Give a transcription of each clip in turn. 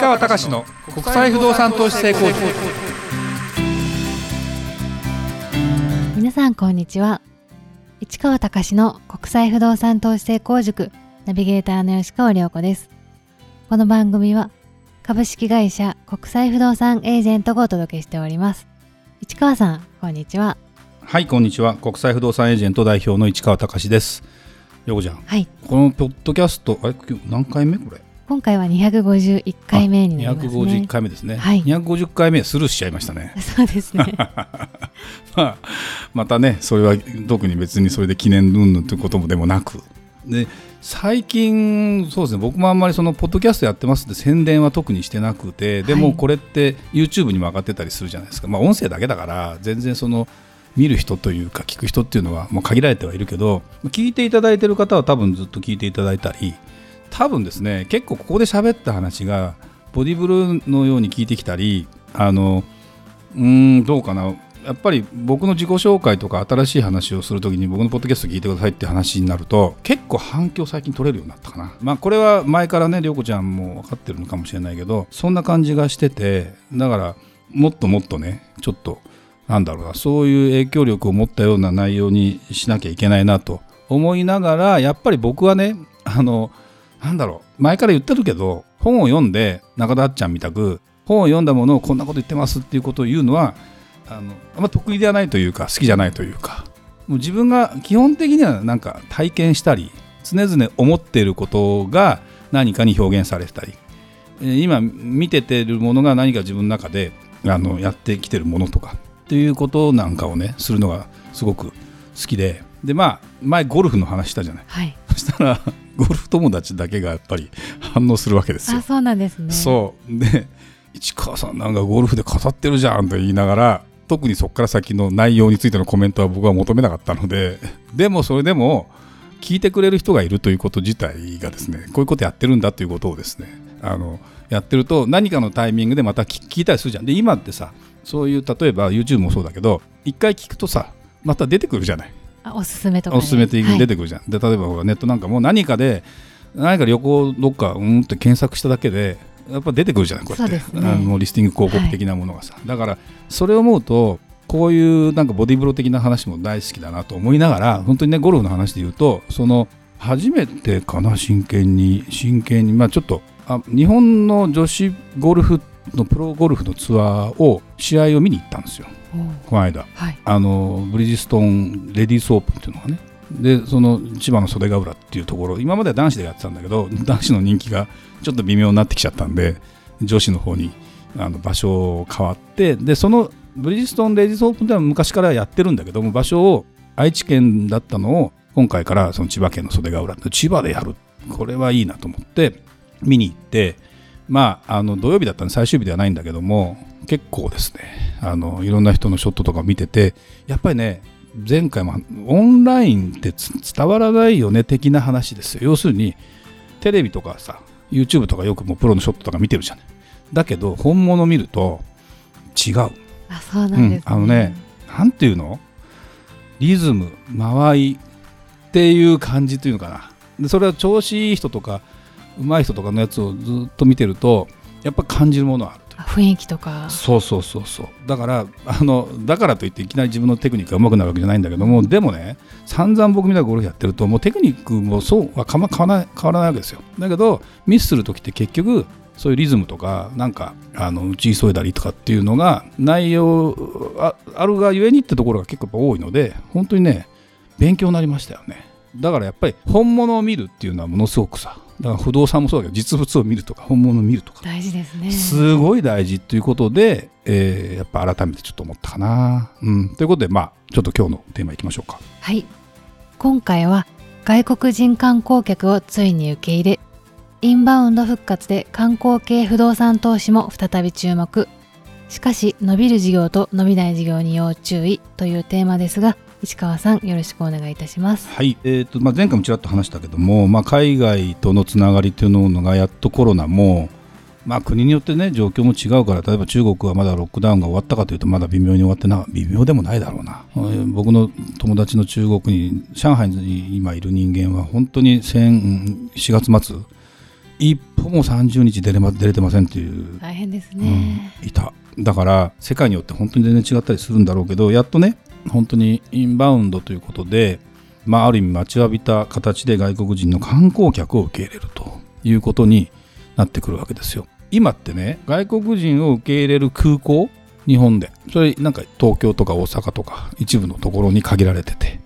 川隆の国際不動産投資成功塾。皆さんこんにちは。市川隆の国際不動産投資成功塾。ナビゲーターの吉川良子です。この番組は株式会社国際不動産エージェントがお届けしております。市川さんこんにちは。はいこんにちは。国際不動産エージェント代表の市川隆です。よこちゃん。はい。このポッドキャストあれ今日何回目これ？今回は251回目になりますね。251回目ですね、はい。250回目スルーしちゃいましたね。そうですね。まあ、またねそれは特に別にそれで記念云々ということもでもなく。で最近そうですね。僕もあんまりそのポッドキャストやってますって宣伝は特にしてなくてでもはいこれって YouTube にも上がってたりするじゃないですか、まあ、音声だけだから全然その見る人というか聞く人っていうのはもう限られてはいるけど聞いていただいてる方は多分ずっと聞いていただいたり多分ですね結構ここで喋った話がボディブルーのように聞いてきたりあのうーんどうかな。やっぱり僕の自己紹介とか新しい話をするときに僕のポッドキャスト聞いてくださいって話になると結構反響最近取れるようになったかな。まあこれは前からね涼子ちゃんも分かってるのかもしれないけどそんな感じがしててだからもっともっとねちょっとなんだろうなそういう影響力を持ったような内容にしなきゃいけないなと思いながらやっぱり僕はねあのなんだろう。前から言ってるけど本を読んで中田あっちゃんみたく本を読んだものをこんなこと言ってますっていうことを言うのはあのあんま得意ではないというか好きじゃないというか。もう自分が基本的にはなんか体験したり常々思っていることが何かに表現されてたり。えー今見ててるものが何か自分の中であのやってきてるものとかっていうことなんかをねするのがすごく好きで。でまあ前ゴルフの話したじゃない。はい。そしたらゴルフ友達だけがやっぱり反応するわけですよ。あそうなんですね。そう。で市川さんなんかゴルフで語ってるじゃんと言いながら特にそこから先の内容についてのコメントは僕は求めなかったのででもそれでも聞いてくれる人がいるということ自体がですねこういうことやってるんだということをですねあのやってると何かのタイミングでまた聞聞いたりするじゃん。で今ってさそういう例えば YouTube もそうだけど一回聞くとさまた出てくるじゃない。あおすすめとかでおすすめ的に出てくるじゃん、で例えばネットなんかも何かで何か旅行どっかうんって検索しただけでやっぱ出てくるじゃないこうやって。そうね。あのリスティング広告的なものがさ、だからそれを思うとこういうなんかボディーブロー的な話も大好きだなと思いながら本当にねゴルフの話で言うとその初めてかな真剣に真剣にまあちょっとあ日本の女子ゴルフのプロゴルフのツアーを試合を見に行ったんですよ。この間。はい。あのブリヂストンレディースオープンっていうのがね。でその千葉の袖ヶ浦っていうところ今までは男子でやってたんだけど男子の人気がちょっと微妙になってきちゃったんで女子の方にあの場所変わってでそのブリヂストンレディースオープンでは昔からやってるんだけども場所を愛知県だったのを今回からその千葉県の袖ヶ浦千葉でやる。これはいいなと思って見に行ってまああの土曜日だったんで最終日ではないんだけども結構ですねあのいろんな人のショットとか見ててやっぱりね前回もオンラインってつ伝わらないよね的な話ですよ。要するにテレビとかさ YouTube とかよくもうプロのショットとか見てるじゃない。だけど本物見ると違う。あそうなんです、ね。うんあのねなんていうの？リズム間合いっていう感じというのかな。でそれは調子いい人とか上手い人とかのやつをずっと見てるとやっぱ感じるものはある雰囲気とか。そうそうそうそう。だからあのだからといっていきなり自分のテクニックが上手くなるわけじゃないんだけどもでもね散々僕みたいなゴルフやってるともうテクニックもそうはかま変わらない変わらないわけですよ。だけどミスする時って結局そういうリズムとかなんかあの打ち急いだりとかっていうのが内容ああるがゆえにってところが結構多いので本当にね勉強になりましたよね。だからやっぱり本物を見るっていうのはものすごくさだから不動産もそうだけど実物を見るとか本物を見るとか大事ですねすごい大事ということで、えーやっぱ改めてちょっと思ったかな。うん、ということで、まあ、ちょっと今日のテーマいきましょうか。はい今回は外国人観光客をついに受け入れインバウンド復活で観光系不動産投資も再び注目しかし伸びる事業と伸びない事業に要注意というテーマですが市川さんよろしくお願いいたします。はい、えーとまあ、前回もちらっと話したけども、まあ、海外とのつながりというのがやっとコロナも、まあ、国によってね状況も違うから例えば中国はまだロックダウンが終わったかというとまだ微妙に終わってな微妙でもないだろうな、えー僕の友達の中国に上海に今いる人間は本当に先4月末一歩も30日出れ,、ま、出れてませんっていう大変ですね、うん、いた。だから世界によって本当に全然違ったりするんだろうけどやっとね本当にインバウンドということで、まあ、ある意味待ちわびた形で外国人の観光客を受け入れるということになってくるわけですよ。今ってね外国人を受け入れる空港？日本で。それなんか東京とか大阪とか一部のところに限られてて。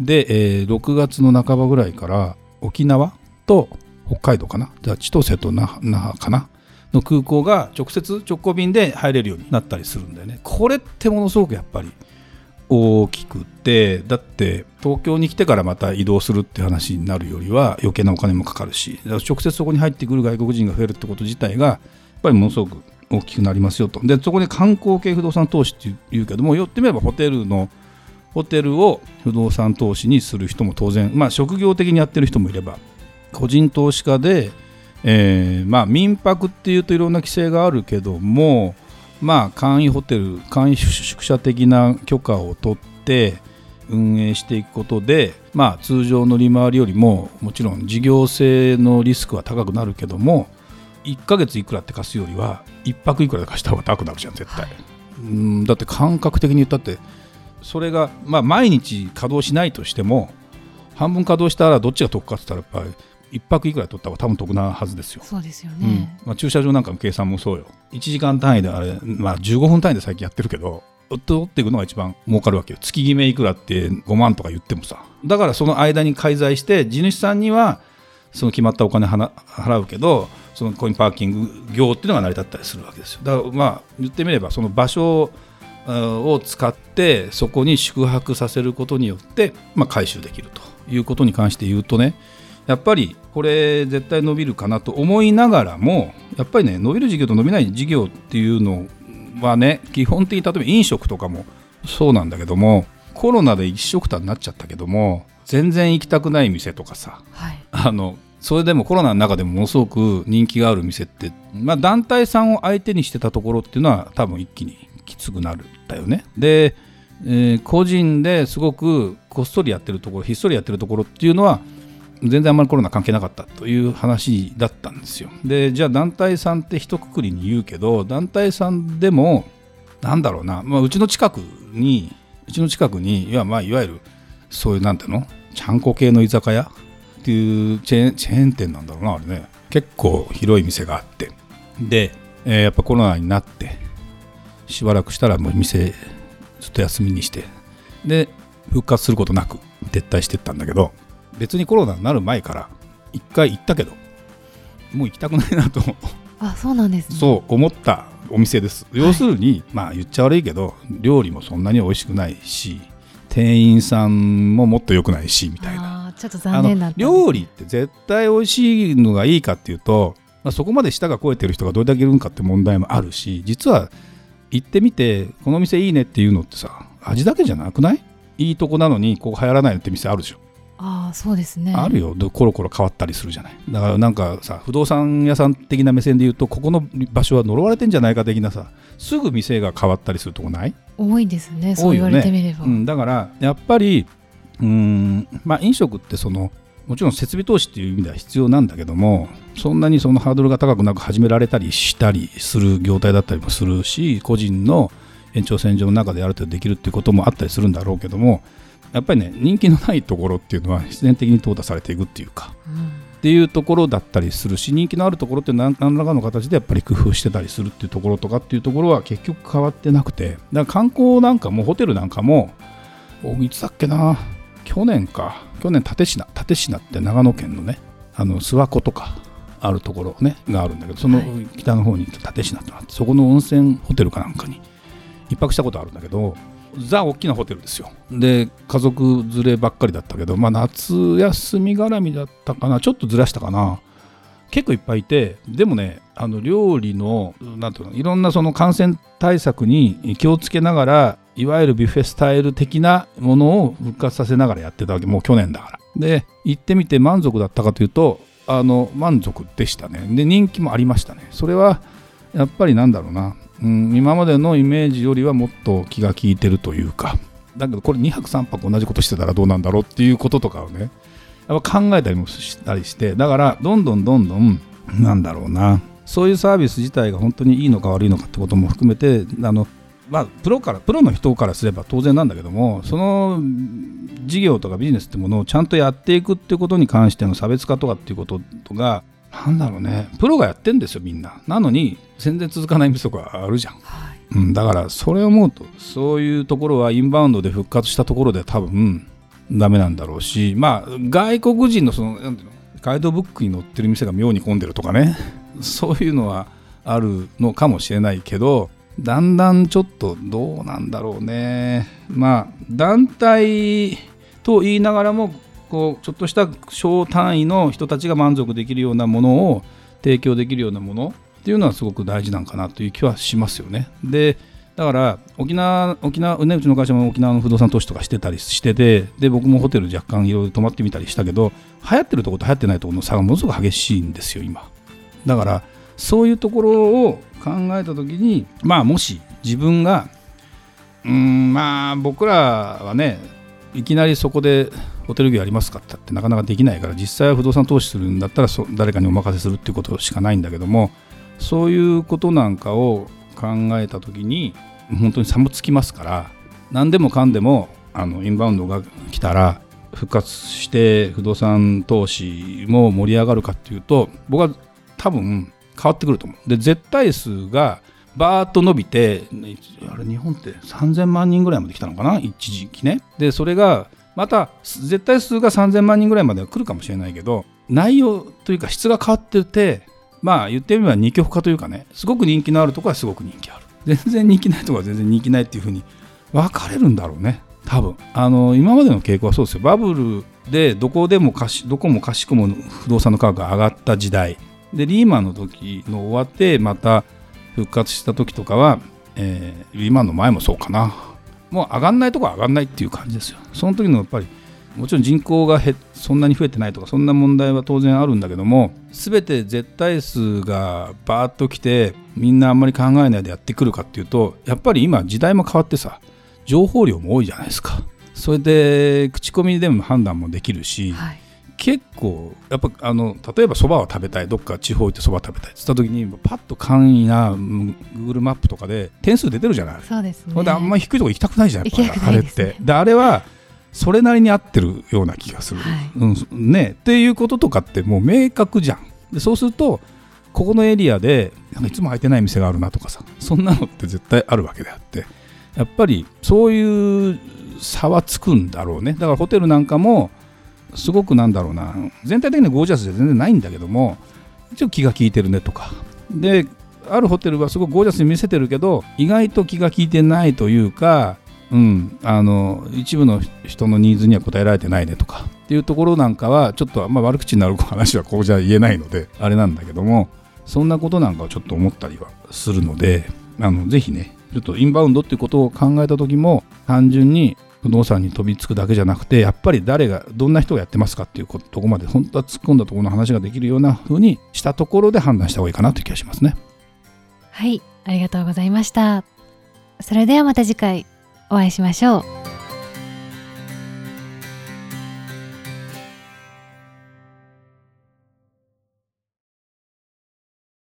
で、えー、6月の半ばぐらいから沖縄と北海道かな？じゃあ千歳と那覇かな？の空港が直接直行便で入れるようになったりするんだよね。これってものすごくやっぱり大きくてだって東京に来てからまた移動するって話になるよりは余計なお金もかかるし直接そこに入ってくる外国人が増えるってこと自体がやっぱりものすごく大きくなりますよと。でそこに観光系不動産投資っていうけども言ってみればホテルのホテルを不動産投資にする人も当然、まあ、職業的にやってる人もいれば個人投資家で、えーまあ、民泊っていうといろんな規制があるけどもまあ、簡易ホテル簡易宿舎的な許可を取って運営していくことで、まあ、通常の利回りよりももちろん事業性のリスクは高くなるけども1ヶ月いくらって貸すよりは1泊いくらで貸した方が高くなるじゃん絶対、はい、うんだって感覚的に言ったってそれが、まあ、毎日稼働しないとしても半分稼働したらどっちが得かって言ったらやっぱり1泊いくら取った方が多分得なはずですよ。そうですよね、うん、まあ、駐車場なんかの計算もそうよ。1時間単位であれ、まあ、15分単位で最近やってるけど、取っていくのが一番儲かるわけよ。月決めいくらって5万とか言ってもさ。だからその間に介在して、地主さんにはその決まったお金払うけど、そのコインパーキング業っていうのが成り立ったりするわけですよ。だからまあ言ってみれば、その場所を使ってそこに宿泊させることによって、まあ、回収できるということに関して言うとねやっぱりこれ絶対伸びるかなと思いながらもやっぱりね伸びる事業と伸びない事業っていうのはね基本的に例えば飲食とかもそうなんだけどもコロナで一食単になっちゃったけども全然行きたくない店とかさ、はい、あのそれでもコロナの中でもものすごく人気がある店って、まあ、団体さんを相手にしてたところっていうのは多分一気にきつくなるんだよね。で、えー、個人ですごくこっそりやってるところひっそりやってるところっていうのは全然あんまりコロナ関係なかったという話だったんですよ。でじゃあ団体さんって一括りに言うけど団体さんでもなんだろうな、まあ、うちの近くにうちの近くにいや,、まあ、いわゆるそういうなんていうのちゃんこ系の居酒屋っていうチェーン店なんだろうなあれね。結構広い店があって。で、えー、やっぱコロナになってしばらくしたらもう店ずっと休みにして。で復活することなく撤退してったんだけど。別にコロナになる前から一回行ったけどもう行きたくないなと。あそうなんです、ね、そう思ったお店です。要するに、はい、まあ言っちゃ悪いけど料理もそんなに美味しくないし店員さんももっと良くないしみたいな。ちょっと残念な料理って絶対美味しいのがいいかっていうと、まあ、そこまで舌が肥えてる人がどれだけいるのかって問題もあるし実は行ってみてこの店いいねっていうのってさ味だけじゃなくない？いいとこなのにここ流行らないって店あるでしょああそうですね。あるよ。コロコロ変わったりするじゃない。だからなんかさ不動産屋さん的な目線で言うとここの場所は呪われてんじゃないか的なさすぐ店が変わったりするとこない？多いですねそう言われてみれば、ね。うん、だからやっぱりうんまあ飲食ってそのもちろん設備投資っていう意味では必要なんだけどもそんなにそのハードルが高くなく始められたりしたりする業態だったりもするし個人の延長線上の中である程度できるっていうこともあったりするんだろうけどもやっぱりね人気のないところっていうのは必然的に淘汰されていくっていうか、うん、っていうところだったりするし人気のあるところって何らかの形でやっぱり工夫してたりするっていうところとかっていうところは結局変わってなくてだから観光なんかもホテルなんかもいつだっけな去年か去年立科立科って長野県のねあの諏訪湖とかあるところねがあるんだけどその北の方に立科ってあってそこの温泉ホテルかなんかに一泊したことあるんだけどザ大きなホテルですよ。で家族連ればっかりだったけどまあ夏休み絡みだったかな。ちょっとずらしたかな。結構いっぱいいてでもねあの料理のなんていうのいろんなその感染対策に気をつけながらいわゆるビュッフェスタイル的なものを復活させながらやってたわけ。もう去年だから。で行ってみて満足だったかというとあの満足でしたね。で人気もありましたね。それはやっぱりなんだろうな。うん、今までのイメージよりはもっと気が利いてるというか。だけどこれ2泊3泊同じことしてたらどうなんだろうっていうこととかをねやっぱ考えたりもしたりしてだからどんどんどんどんなんだろうな。そういうサービス自体が本当にいいのか悪いのかってことも含めてあのまあ、プロからプロの人からすれば当然なんだけどもその事業とかビジネスってものをちゃんとやっていくってことに関しての差別化とかっていうこととがなんだろうね。プロがやってんですよみんな。なのに全然続かない店とかあるじゃん、はい、うん、だからそれを思うとそういうところはインバウンドで復活したところで多分ダメなんだろうしまあ外国人のそのガイドブックに載ってる店が妙に混んでるとかね。そういうのはあるのかもしれないけどだんだんちょっとどうなんだろうね。まあ団体と言いながらもこうちょっとした小単位の人たちが満足できるようなものを提供できるようなものっていうのはすごく大事なんかなという気はしますよね。でだから沖縄沖縄ねうちの会社も沖縄の不動産投資とかしてたりしててで僕もホテル若干いろいろ泊まってみたりしたけど流行ってるとこと流行ってないところの差がものすごく激しいんですよ今だからそういうところを考えた時にまあもし自分がうんまあ僕らはねいきなりそこでホテル業やりますかってなかなかできないから実際は不動産投資するんだったら誰かにお任せするっていうことしかないんだけどもそういうことなんかを考えた時に本当に差もつきますから何でもかんでもあのインバウンドが来たら復活して不動産投資も盛り上がるかっていうと僕は多分変わってくると思う。で絶対数がバーッと伸びてあれ日本って3000万人ぐらいまで来たのかな一時期ね。でそれがまた絶対数が3000万人ぐらいまでは来るかもしれないけど内容というか質が変わっててまあ言ってみれば二極化というかねすごく人気のあるところはすごく人気ある。全然人気ないところは全然人気ないっていうふうに分かれるんだろうね。多分。あの今までの傾向はそうですよ。バブルでどこでもかしどこもかしこも不動産の価格が上がった時代。でリーマンの時の終わってまた復活した時とかは、えー、リーマンの前もそうかな。もう上がんないとこは上がんないっていう感じですよ。その時のやっぱりもちろん人口がへそんなに増えてないとかそんな問題は当然あるんだけども全て絶対数がバーッと来てみんなあんまり考えないでやってくるかっていうとやっぱり今時代も変わってさ情報量も多いじゃないですか。それで口コミでも判断もできるし、はい。結構やっぱあの例えばそばを食べたいどっか地方行ってそば食べたいって言った時にパッと簡易な Google マップとかで点数出てるじゃない。そうですね。であんまり低いとこ行きたくないじゃんやっぱあれって。であれはそれなりに合ってるような気がする、はい、うんね、っていうこととかってもう明確じゃん。でそうするとここのエリアでなんかいつも空いてない店があるなとかさそんなのって絶対あるわけであってやっぱりそういう差はつくんだろうね。だからホテルなんかもすごくなんだろうな。全体的にゴージャスじゃ全然ないんだけども一応気が利いてるねとか。であるホテルはすごくゴージャスに見せてるけど意外と気が利いてないというかうん、あの一部の人のニーズには応えられてないねとか。っていうところなんかはちょっと、まあ、悪口になる話はこうじゃ言えないのであれなんだけどもそんなことなんかをちょっと思ったりはするのであのぜひねちょっとインバウンドっていうことを考えた時も単純に不動産に飛びつくだけじゃなくてやっぱり誰がどんな人がやってますかっていうとこまで本当は突っ込んだところの話ができるようなふうにしたところで判断した方がいいかなという気がしますねはいありがとうございましたそれではまた次回お会いしましょう。